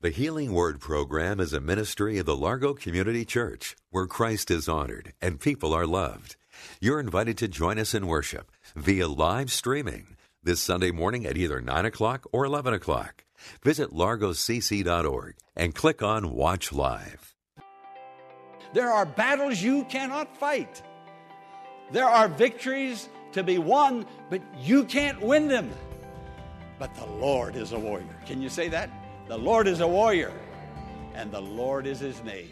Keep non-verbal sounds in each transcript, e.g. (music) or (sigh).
The Healing Word program is a ministry of the Largo Community Church where Christ is honored and people are loved. You're invited to join us in worship via live streaming this Sunday morning at either 9 o'clock or 11 o'clock. Visit largocc.org and click on Watch Live. There are battles you cannot fight. There are victories to be won, but you can't win them. But the Lord is a warrior. Can you say that? The Lord is a warrior, and the Lord is his name.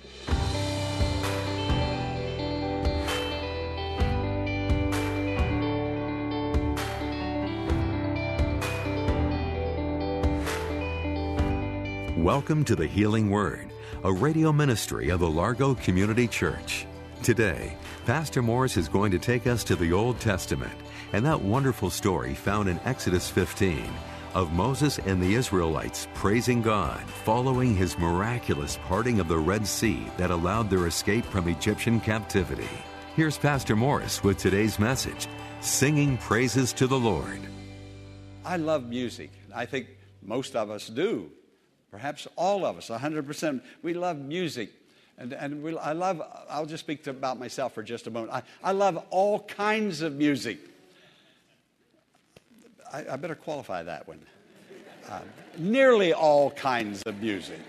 Welcome to the Healing Word, a radio ministry of the Largo Community Church. Today, Pastor Morris is going to take us to the Old Testament and that wonderful story found in Exodus 15 of Moses and the Israelites praising God following his miraculous parting of the Red Sea that allowed their escape from Egyptian captivity. Here's Pastor Morris with today's message Singing Praises to the Lord. I love music. I think most of us do. Perhaps all of us, 100%. We love music. And, and we, I love, I'll just speak to, about myself for just a moment. I, I love all kinds of music. I, I better qualify that one. Uh, nearly all kinds of music.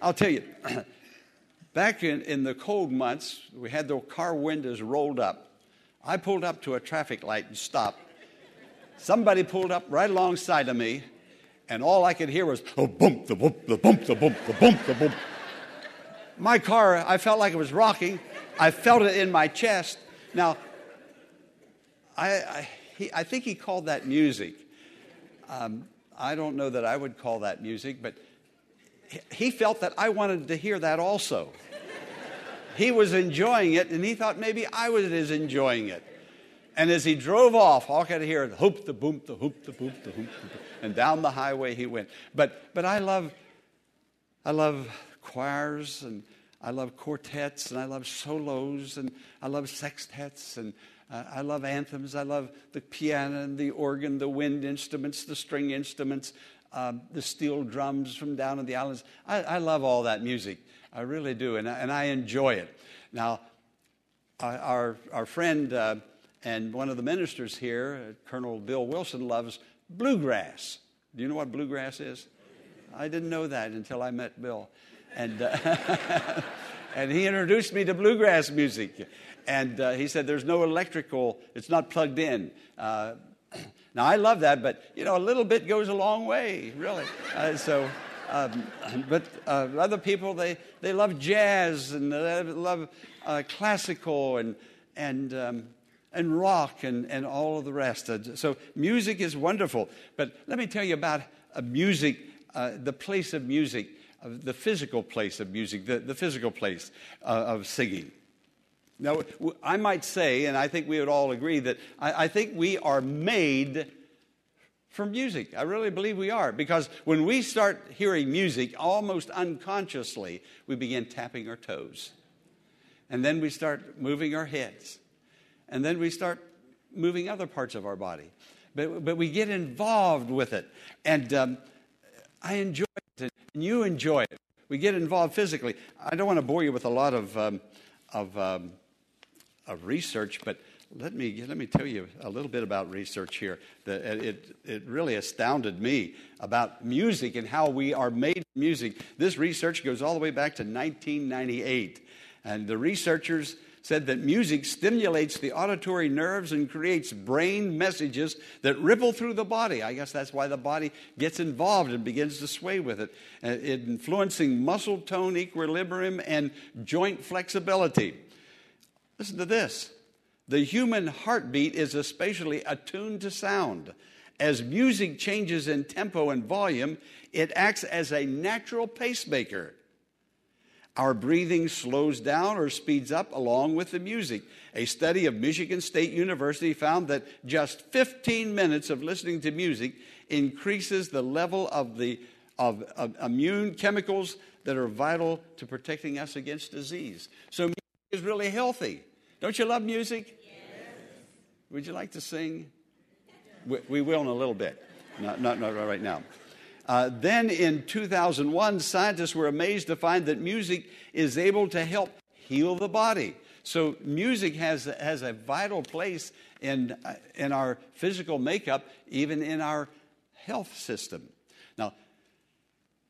I'll tell you, (clears throat) back in, in the cold months, we had the car windows rolled up. I pulled up to a traffic light and stopped. Somebody pulled up right alongside of me, and all I could hear was, oh, bump, the bump, the bump, the bump, the bump, the bump. My car, I felt like it was rocking. I felt it in my chest. Now, I, I, he, I think he called that music. Um, I don't know that I would call that music, but he felt that I wanted to hear that also. he was enjoying it, and he thought maybe I was as enjoying it. And as he drove off, all I could hear the hoop, the boom, the hoop, the boom the hoop, the boop, and down the highway he went. But but I love, I love choirs and I love quartets and I love solos and I love sextets and uh, I love anthems. I love the piano and the organ, the wind instruments, the string instruments, um, the steel drums from down in the islands. I, I, love all that music. I really do, and I, and I enjoy it. Now, our, our friend uh, and one of the ministers here, uh, Colonel Bill Wilson, loves bluegrass. Do you know what bluegrass is? I didn't know that until I met Bill. And, uh, (laughs) and he introduced me to bluegrass music. And uh, he said, There's no electrical, it's not plugged in. Uh, (clears throat) now, I love that, but, you know, a little bit goes a long way, really. Uh, so, um, (clears throat) but uh, other people, they, they love jazz and they love uh, classical and, and, um, and rock and, and all of the rest. Uh, so, music is wonderful. But let me tell you about music, the place of music, the physical place of music, the, the physical place of singing. Now, I might say, and I think we would all agree, that I, I think we are made for music. I really believe we are. Because when we start hearing music, almost unconsciously, we begin tapping our toes. And then we start moving our heads. And then we start moving other parts of our body. But, but we get involved with it. And um, I enjoy it, and you enjoy it. We get involved physically. I don't want to bore you with a lot of, um, of um, of research, but let me, let me tell you a little bit about research here. The, it, it really astounded me about music and how we are made music. This research goes all the way back to 1998. And the researchers said that music stimulates the auditory nerves and creates brain messages that ripple through the body. I guess that's why the body gets involved and begins to sway with it, uh, influencing muscle tone, equilibrium, and joint flexibility. Listen to this. The human heartbeat is especially attuned to sound, As music changes in tempo and volume, it acts as a natural pacemaker. Our breathing slows down or speeds up along with the music. A study of Michigan State University found that just 15 minutes of listening to music increases the level of the of, of immune chemicals that are vital to protecting us against disease. So is really healthy. Don't you love music? Yes. Would you like to sing? We, we will in a little bit. Not, not, not right now. Uh, then in 2001, scientists were amazed to find that music is able to help heal the body. So, music has, has a vital place in, uh, in our physical makeup, even in our health system. Now,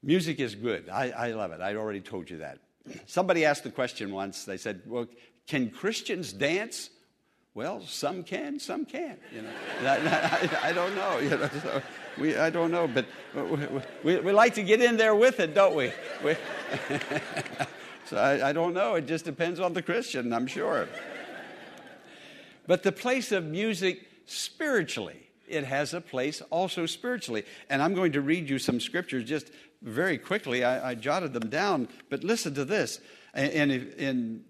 music is good. I, I love it. I already told you that. Somebody asked the question once. They said, Well, can Christians dance? Well, some can, some can't. You know, I, (laughs) I, I, don't know. You know, so we, I don't know, but we, we, we, like to get in there with it, don't we? we (laughs) so I, I don't know. It just depends on the Christian, I'm sure. But the place of music spiritually, it has a place also spiritually. And I'm going to read you some scriptures just very quickly. I, I jotted them down, but listen to this. And in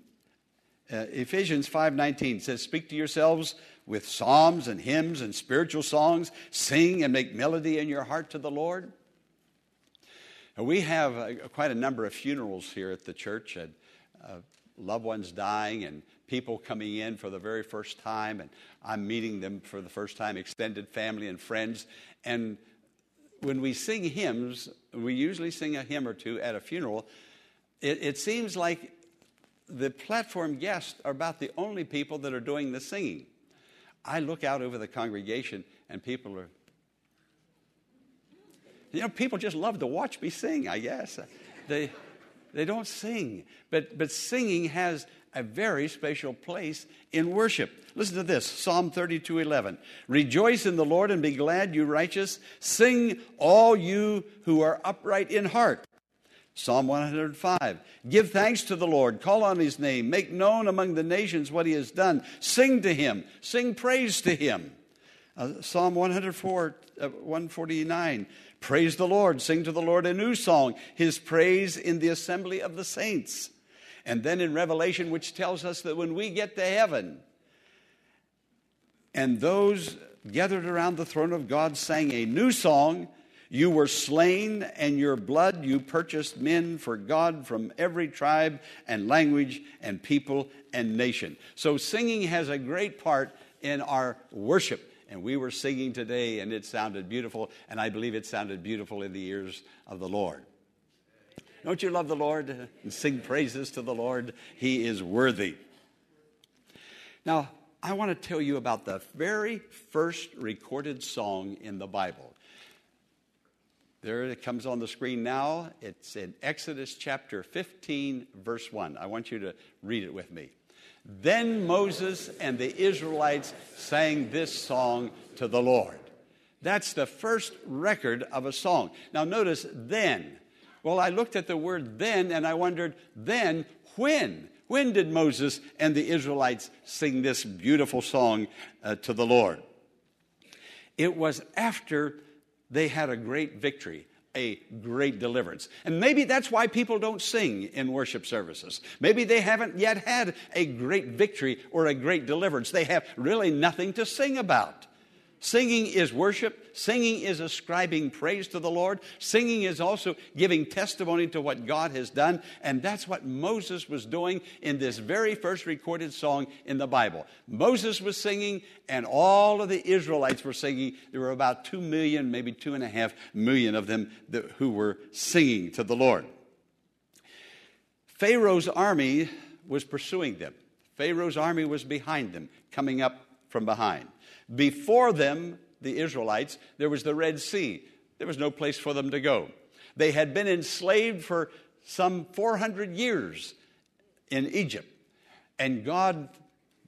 uh, Ephesians 5:19 says, "Speak to yourselves with psalms and hymns and spiritual songs. Sing and make melody in your heart to the Lord." we have uh, quite a number of funerals here at the church, and uh, loved ones dying, and people coming in for the very first time, and I'm meeting them for the first time, extended family and friends. And when we sing hymns, we usually sing a hymn or two at a funeral. It, it seems like the platform guests are about the only people that are doing the singing. I look out over the congregation and people are, you know, people just love to watch me sing, I guess. They, they don't sing, but, but singing has a very special place in worship. Listen to this Psalm 32 11. Rejoice in the Lord and be glad, you righteous. Sing, all you who are upright in heart. Psalm 105. Give thanks to the Lord, call on his name, make known among the nations what he has done, sing to him, sing praise to him. Uh, Psalm 104, uh, 149. Praise the Lord, sing to the Lord a new song, his praise in the assembly of the saints. And then in Revelation, which tells us that when we get to heaven, and those gathered around the throne of God sang a new song, you were slain, and your blood you purchased men for God from every tribe and language and people and nation. So, singing has a great part in our worship. And we were singing today, and it sounded beautiful, and I believe it sounded beautiful in the ears of the Lord. Don't you love the Lord and sing praises to the Lord? He is worthy. Now, I want to tell you about the very first recorded song in the Bible. There it comes on the screen now. It's in Exodus chapter 15, verse 1. I want you to read it with me. Then Moses and the Israelites sang this song to the Lord. That's the first record of a song. Now, notice then. Well, I looked at the word then and I wondered, then when? When did Moses and the Israelites sing this beautiful song uh, to the Lord? It was after they had a great victory, a great deliverance. And maybe that's why people don't sing in worship services. Maybe they haven't yet had a great victory or a great deliverance. They have really nothing to sing about. Singing is worship. Singing is ascribing praise to the Lord. Singing is also giving testimony to what God has done. And that's what Moses was doing in this very first recorded song in the Bible. Moses was singing, and all of the Israelites were singing. There were about two million, maybe two and a half million of them that, who were singing to the Lord. Pharaoh's army was pursuing them. Pharaoh's army was behind them, coming up from behind. Before them, the Israelites, there was the Red Sea. There was no place for them to go. They had been enslaved for some 400 years in Egypt, and God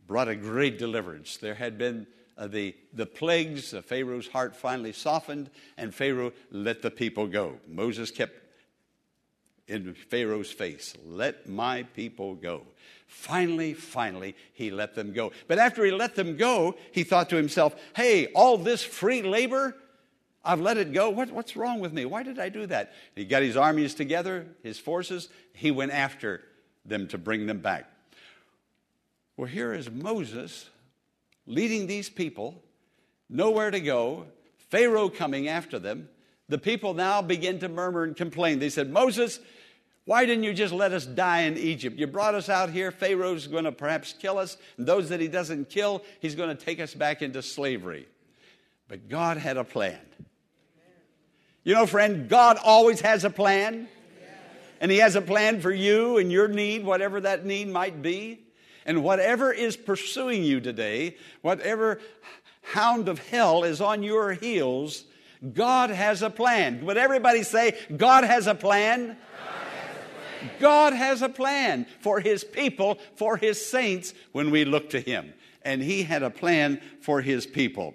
brought a great deliverance. There had been uh, the, the plagues, uh, Pharaoh's heart finally softened, and Pharaoh let the people go. Moses kept in Pharaoh's face, Let my people go. Finally, finally, he let them go. But after he let them go, he thought to himself, Hey, all this free labor, I've let it go. What, what's wrong with me? Why did I do that? He got his armies together, his forces. He went after them to bring them back. Well, here is Moses leading these people, nowhere to go, Pharaoh coming after them. The people now begin to murmur and complain. They said, Moses, why didn't you just let us die in Egypt? You brought us out here. Pharaoh's going to perhaps kill us. And those that he doesn't kill, he's going to take us back into slavery. But God had a plan. You know, friend, God always has a plan. And he has a plan for you and your need, whatever that need might be. And whatever is pursuing you today, whatever hound of hell is on your heels, God has a plan. Would everybody say, God has a plan? God has a plan for his people, for his saints, when we look to him. And he had a plan for his people.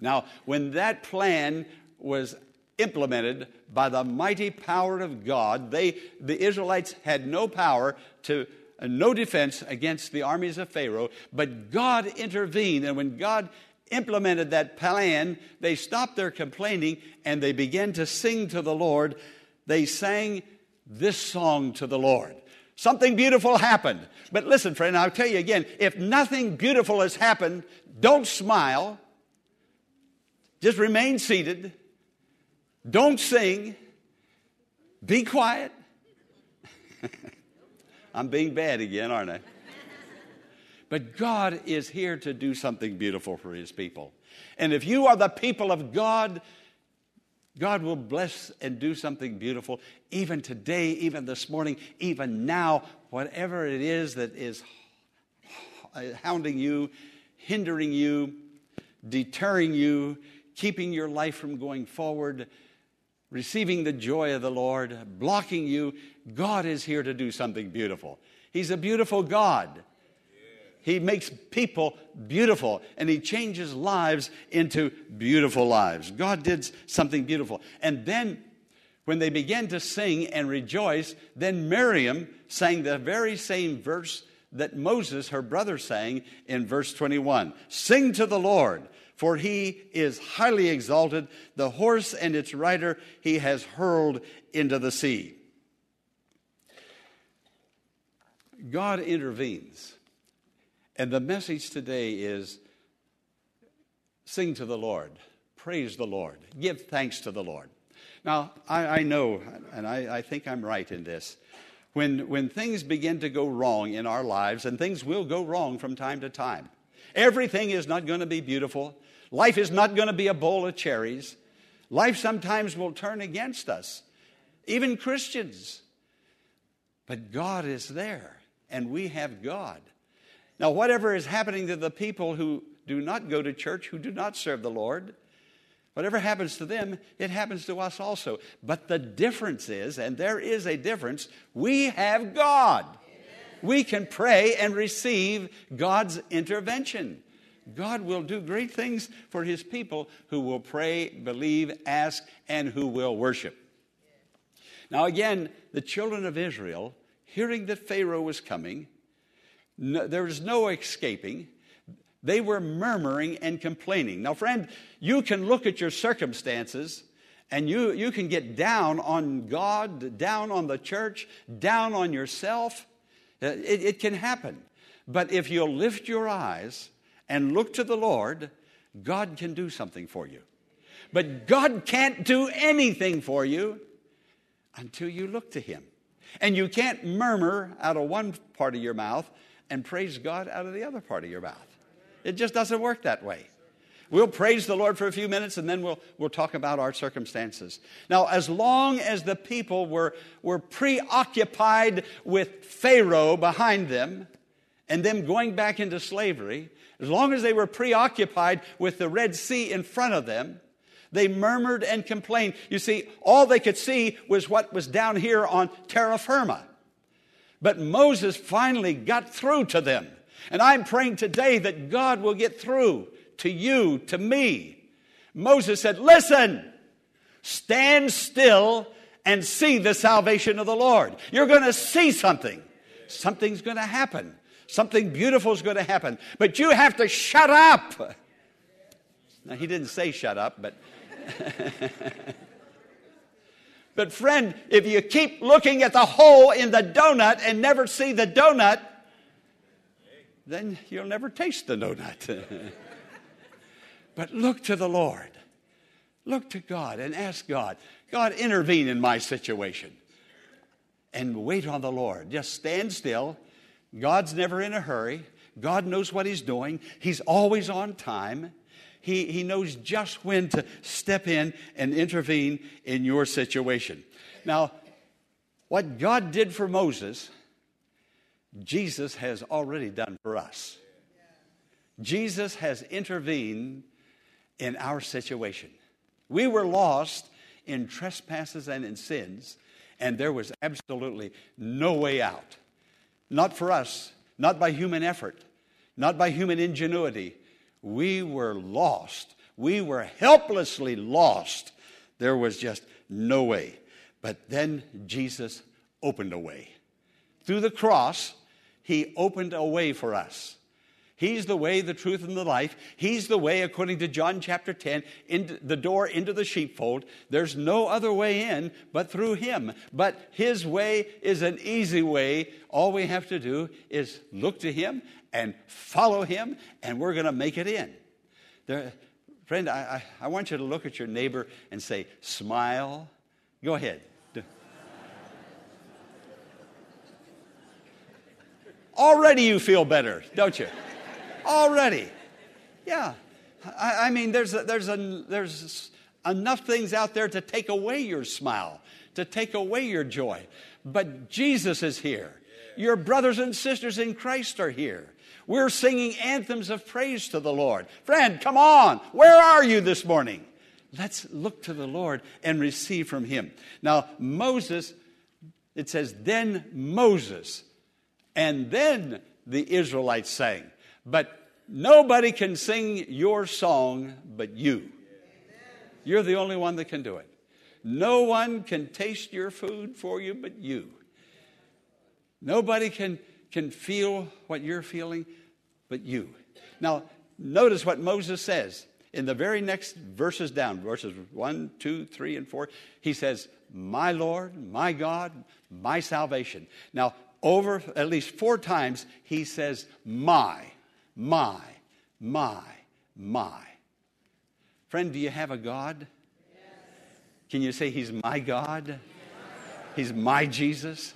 Now, when that plan was implemented by the mighty power of God, they, the Israelites had no power to, uh, no defense against the armies of Pharaoh, but God intervened. And when God implemented that plan, they stopped their complaining and they began to sing to the Lord. They sang this song to the Lord. Something beautiful happened. But listen, friend, I'll tell you again if nothing beautiful has happened, don't smile. Just remain seated. Don't sing. Be quiet. (laughs) I'm being bad again, aren't I? But God is here to do something beautiful for His people. And if you are the people of God, God will bless and do something beautiful even today, even this morning, even now, whatever it is that is hounding you, hindering you, deterring you, keeping your life from going forward, receiving the joy of the Lord, blocking you. God is here to do something beautiful. He's a beautiful God. He makes people beautiful and he changes lives into beautiful lives. God did something beautiful. And then when they began to sing and rejoice, then Miriam sang the very same verse that Moses, her brother, sang in verse 21 Sing to the Lord, for he is highly exalted. The horse and its rider he has hurled into the sea. God intervenes and the message today is sing to the Lord, praise the Lord, give thanks to the Lord. Now, I, I know, and I, I think I'm right in this. When, when things begin to go wrong in our lives, and things will go wrong from time to time, everything is not going to be beautiful. Life is not going to be a bowl of cherries. Life sometimes will turn against us, even Christians. But God is there, and we have God. Now, whatever is happening to the people who do not go to church, who do not serve the Lord, whatever happens to them, it happens to us also. But the difference is, and there is a difference, we have God. We can pray and receive God's intervention. God will do great things for his people who will pray, believe, ask, and who will worship. Now, again, the children of Israel, hearing that Pharaoh was coming, no, there was no escaping. They were murmuring and complaining. Now, friend, you can look at your circumstances and you, you can get down on God, down on the church, down on yourself. Uh, it, it can happen. But if you'll lift your eyes and look to the Lord, God can do something for you. But God can't do anything for you until you look to Him. And you can't murmur out of one part of your mouth and praise God out of the other part of your mouth. It just doesn't work that way. We'll praise the Lord for a few minutes and then we'll, we'll talk about our circumstances. Now, as long as the people were, were preoccupied with Pharaoh behind them and them going back into slavery, as long as they were preoccupied with the Red Sea in front of them, they murmured and complained. You see, all they could see was what was down here on terra firma. But Moses finally got through to them. And I'm praying today that God will get through to you, to me. Moses said, Listen, stand still and see the salvation of the Lord. You're going to see something. Something's going to happen. Something beautiful is going to happen. But you have to shut up. Now, he didn't say shut up, but. (laughs) but, friend, if you keep looking at the hole in the donut and never see the donut, then you'll never taste the donut. (laughs) but look to the Lord. Look to God and ask God, God, intervene in my situation. And wait on the Lord. Just stand still. God's never in a hurry. God knows what He's doing. He's always on time. He, he knows just when to step in and intervene in your situation. Now, what God did for Moses, Jesus has already done for us. Jesus has intervened in our situation. We were lost in trespasses and in sins, and there was absolutely no way out. Not for us, not by human effort, not by human ingenuity. We were lost. We were helplessly lost. There was just no way. But then Jesus opened a way. Through the cross, he opened a way for us. He's the way, the truth, and the life. He's the way, according to John chapter 10, into the door into the sheepfold. There's no other way in but through Him. But His way is an easy way. All we have to do is look to Him and follow Him, and we're going to make it in. There, friend, I, I, I want you to look at your neighbor and say, smile. Go ahead. Already you feel better, don't you? already. Yeah. I, I mean, there's, a, there's, a, there's enough things out there to take away your smile, to take away your joy. But Jesus is here. Your brothers and sisters in Christ are here. We're singing anthems of praise to the Lord. Friend, come on. Where are you this morning? Let's look to the Lord and receive from Him. Now, Moses, it says, then Moses, and then the Israelites sang. But nobody can sing your song but you. You're the only one that can do it. No one can taste your food for you but you. Nobody can, can feel what you're feeling but you. Now, notice what Moses says in the very next verses down, verses 1, 2, 3, and 4. He says, My Lord, my God, my salvation. Now, over at least four times, he says, My my, my, my. Friend, do you have a God? Can you say, He's my God? He's my Jesus?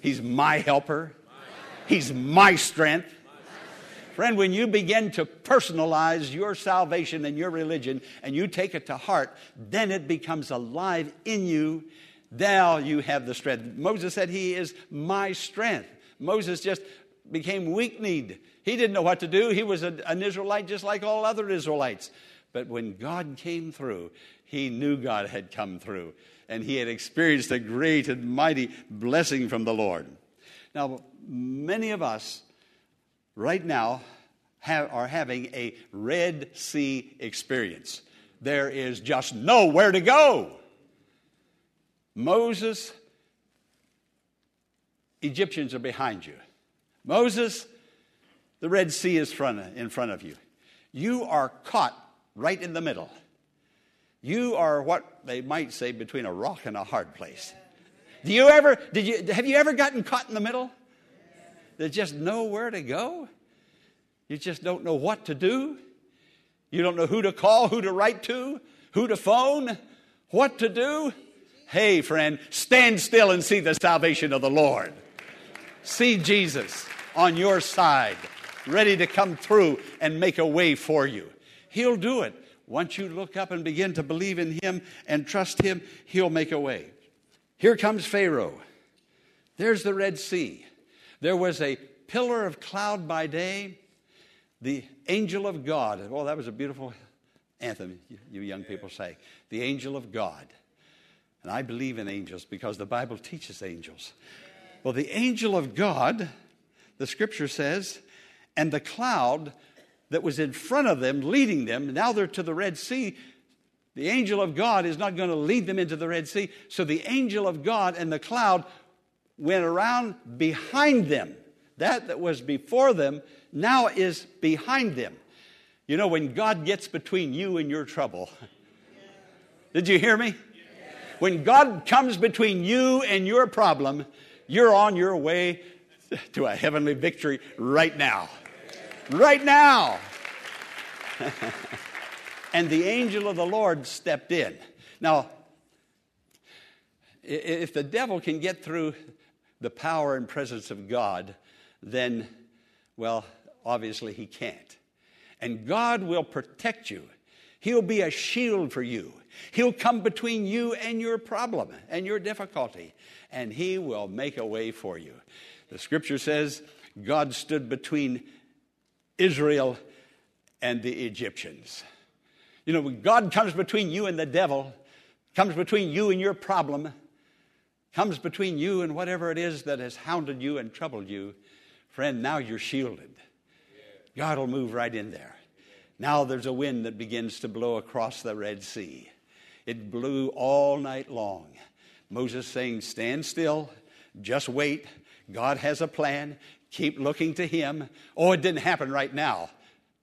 He's my helper? He's my strength? Friend, when you begin to personalize your salvation and your religion and you take it to heart, then it becomes alive in you. Now you have the strength. Moses said, He is my strength. Moses just became weak kneed. He didn't know what to do. He was an Israelite just like all other Israelites. But when God came through, he knew God had come through. And he had experienced a great and mighty blessing from the Lord. Now, many of us right now have, are having a Red Sea experience. There is just nowhere to go. Moses, Egyptians are behind you. Moses, the Red Sea is front, in front of you. You are caught right in the middle. You are what they might say between a rock and a hard place. Do you ever, did you, have you ever gotten caught in the middle? There's just nowhere to go. You just don't know what to do. You don't know who to call, who to write to, who to phone, what to do. Hey, friend, stand still and see the salvation of the Lord. See Jesus on your side, ready to come through and make a way for you. He'll do it. Once you look up and begin to believe in Him and trust Him, He'll make a way. Here comes Pharaoh. There's the Red Sea. There was a pillar of cloud by day, the angel of God. Oh, that was a beautiful anthem, you young people say. The angel of God. And I believe in angels because the Bible teaches angels. Well, the angel of God the scripture says, and the cloud that was in front of them, leading them, now they're to the Red Sea. The angel of God is not going to lead them into the Red Sea. So the angel of God and the cloud went around behind them. That that was before them now is behind them. You know, when God gets between you and your trouble, (laughs) did you hear me? When God comes between you and your problem, you're on your way to a heavenly victory right now. Right now. (laughs) and the angel of the Lord stepped in. Now, if the devil can get through the power and presence of God, then, well, obviously he can't. And God will protect you. He'll be a shield for you. He'll come between you and your problem and your difficulty, and He will make a way for you. The scripture says God stood between Israel and the Egyptians. You know, when God comes between you and the devil, comes between you and your problem, comes between you and whatever it is that has hounded you and troubled you, friend, now you're shielded. God will move right in there. Now there's a wind that begins to blow across the Red Sea. It blew all night long. Moses saying, Stand still, just wait. God has a plan. Keep looking to Him. Oh, it didn't happen right now.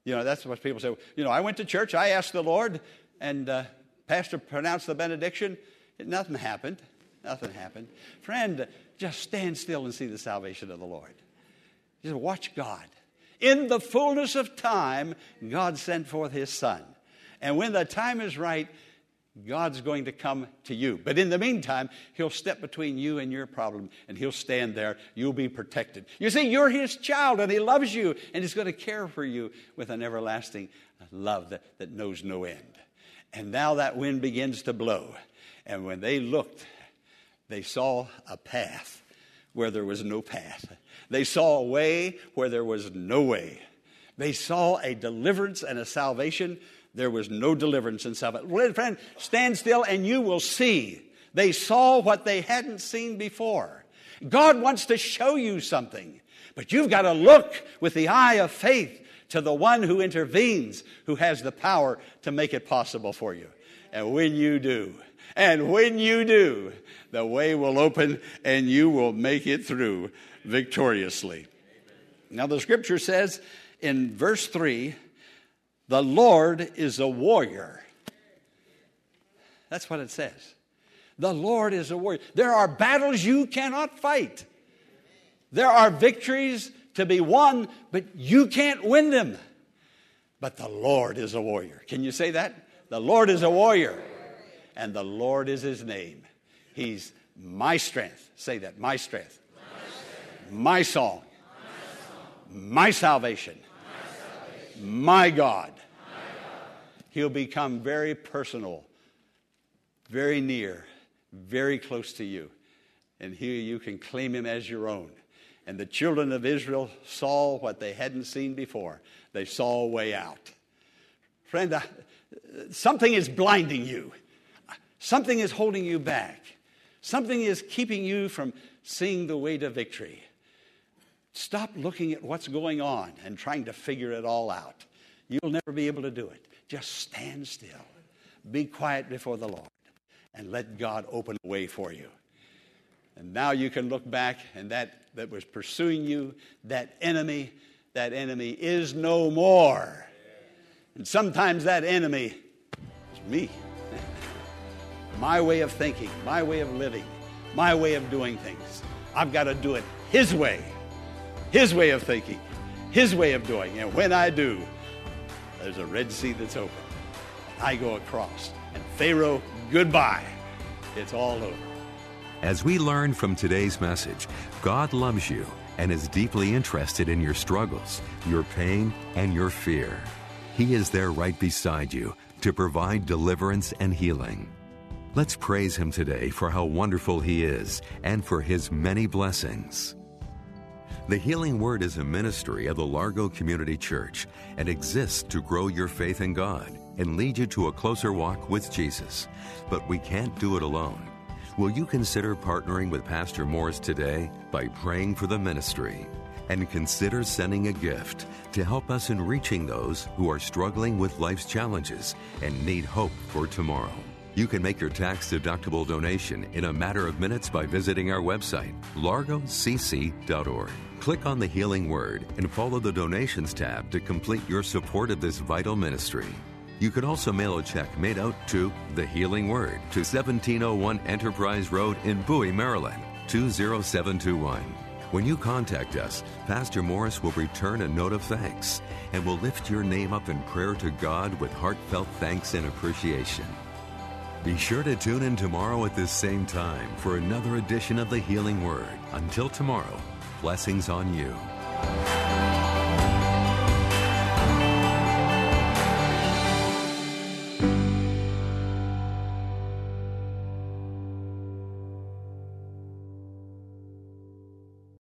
You know, that's what people say. You know, I went to church, I asked the Lord, and uh, Pastor pronounced the benediction. Nothing happened. Nothing happened. Friend, just stand still and see the salvation of the Lord. Just watch God. In the fullness of time, God sent forth His Son. And when the time is right, God's going to come to you. But in the meantime, He'll step between you and your problem and He'll stand there. You'll be protected. You see, you're His child and He loves you and He's going to care for you with an everlasting love that, that knows no end. And now that wind begins to blow. And when they looked, they saw a path where there was no path. They saw a way where there was no way. They saw a deliverance and a salvation there was no deliverance in salvation. Friend, stand still and you will see. They saw what they hadn't seen before. God wants to show you something, but you've got to look with the eye of faith to the one who intervenes, who has the power to make it possible for you. And when you do, and when you do, the way will open and you will make it through victoriously. Now, the scripture says in verse 3 the Lord is a warrior. That's what it says. The Lord is a warrior. There are battles you cannot fight. There are victories to be won, but you can't win them. But the Lord is a warrior. Can you say that? The Lord is a warrior, and the Lord is his name. He's my strength. Say that, my strength. My, strength. my song. My, song. my salvation my God. He'll become very personal, very near, very close to you. And here you can claim him as your own. And the children of Israel saw what they hadn't seen before. They saw a way out. Friend, uh, something is blinding you. Something is holding you back. Something is keeping you from seeing the way to victory. Stop looking at what's going on and trying to figure it all out. You'll never be able to do it. Just stand still. Be quiet before the Lord and let God open a way for you. And now you can look back and that that was pursuing you, that enemy, that enemy is no more. And sometimes that enemy is me. (laughs) my way of thinking, my way of living, my way of doing things. I've got to do it His way. His way of thinking, His way of doing. And when I do, there's a Red Sea that's open. I go across. And Pharaoh, goodbye. It's all over. As we learn from today's message, God loves you and is deeply interested in your struggles, your pain, and your fear. He is there right beside you to provide deliverance and healing. Let's praise Him today for how wonderful He is and for His many blessings. The Healing Word is a ministry of the Largo Community Church and exists to grow your faith in God and lead you to a closer walk with Jesus. But we can't do it alone. Will you consider partnering with Pastor Morris today by praying for the ministry? and consider sending a gift to help us in reaching those who are struggling with life's challenges and need hope for tomorrow. You can make your tax deductible donation in a matter of minutes by visiting our website, largocc.org. Click on the Healing Word and follow the Donations tab to complete your support of this vital ministry. You can also mail a check made out to The Healing Word to 1701 Enterprise Road in Bowie, Maryland, 20721. When you contact us, Pastor Morris will return a note of thanks and will lift your name up in prayer to God with heartfelt thanks and appreciation. Be sure to tune in tomorrow at this same time for another edition of the Healing Word. Until tomorrow, blessings on you.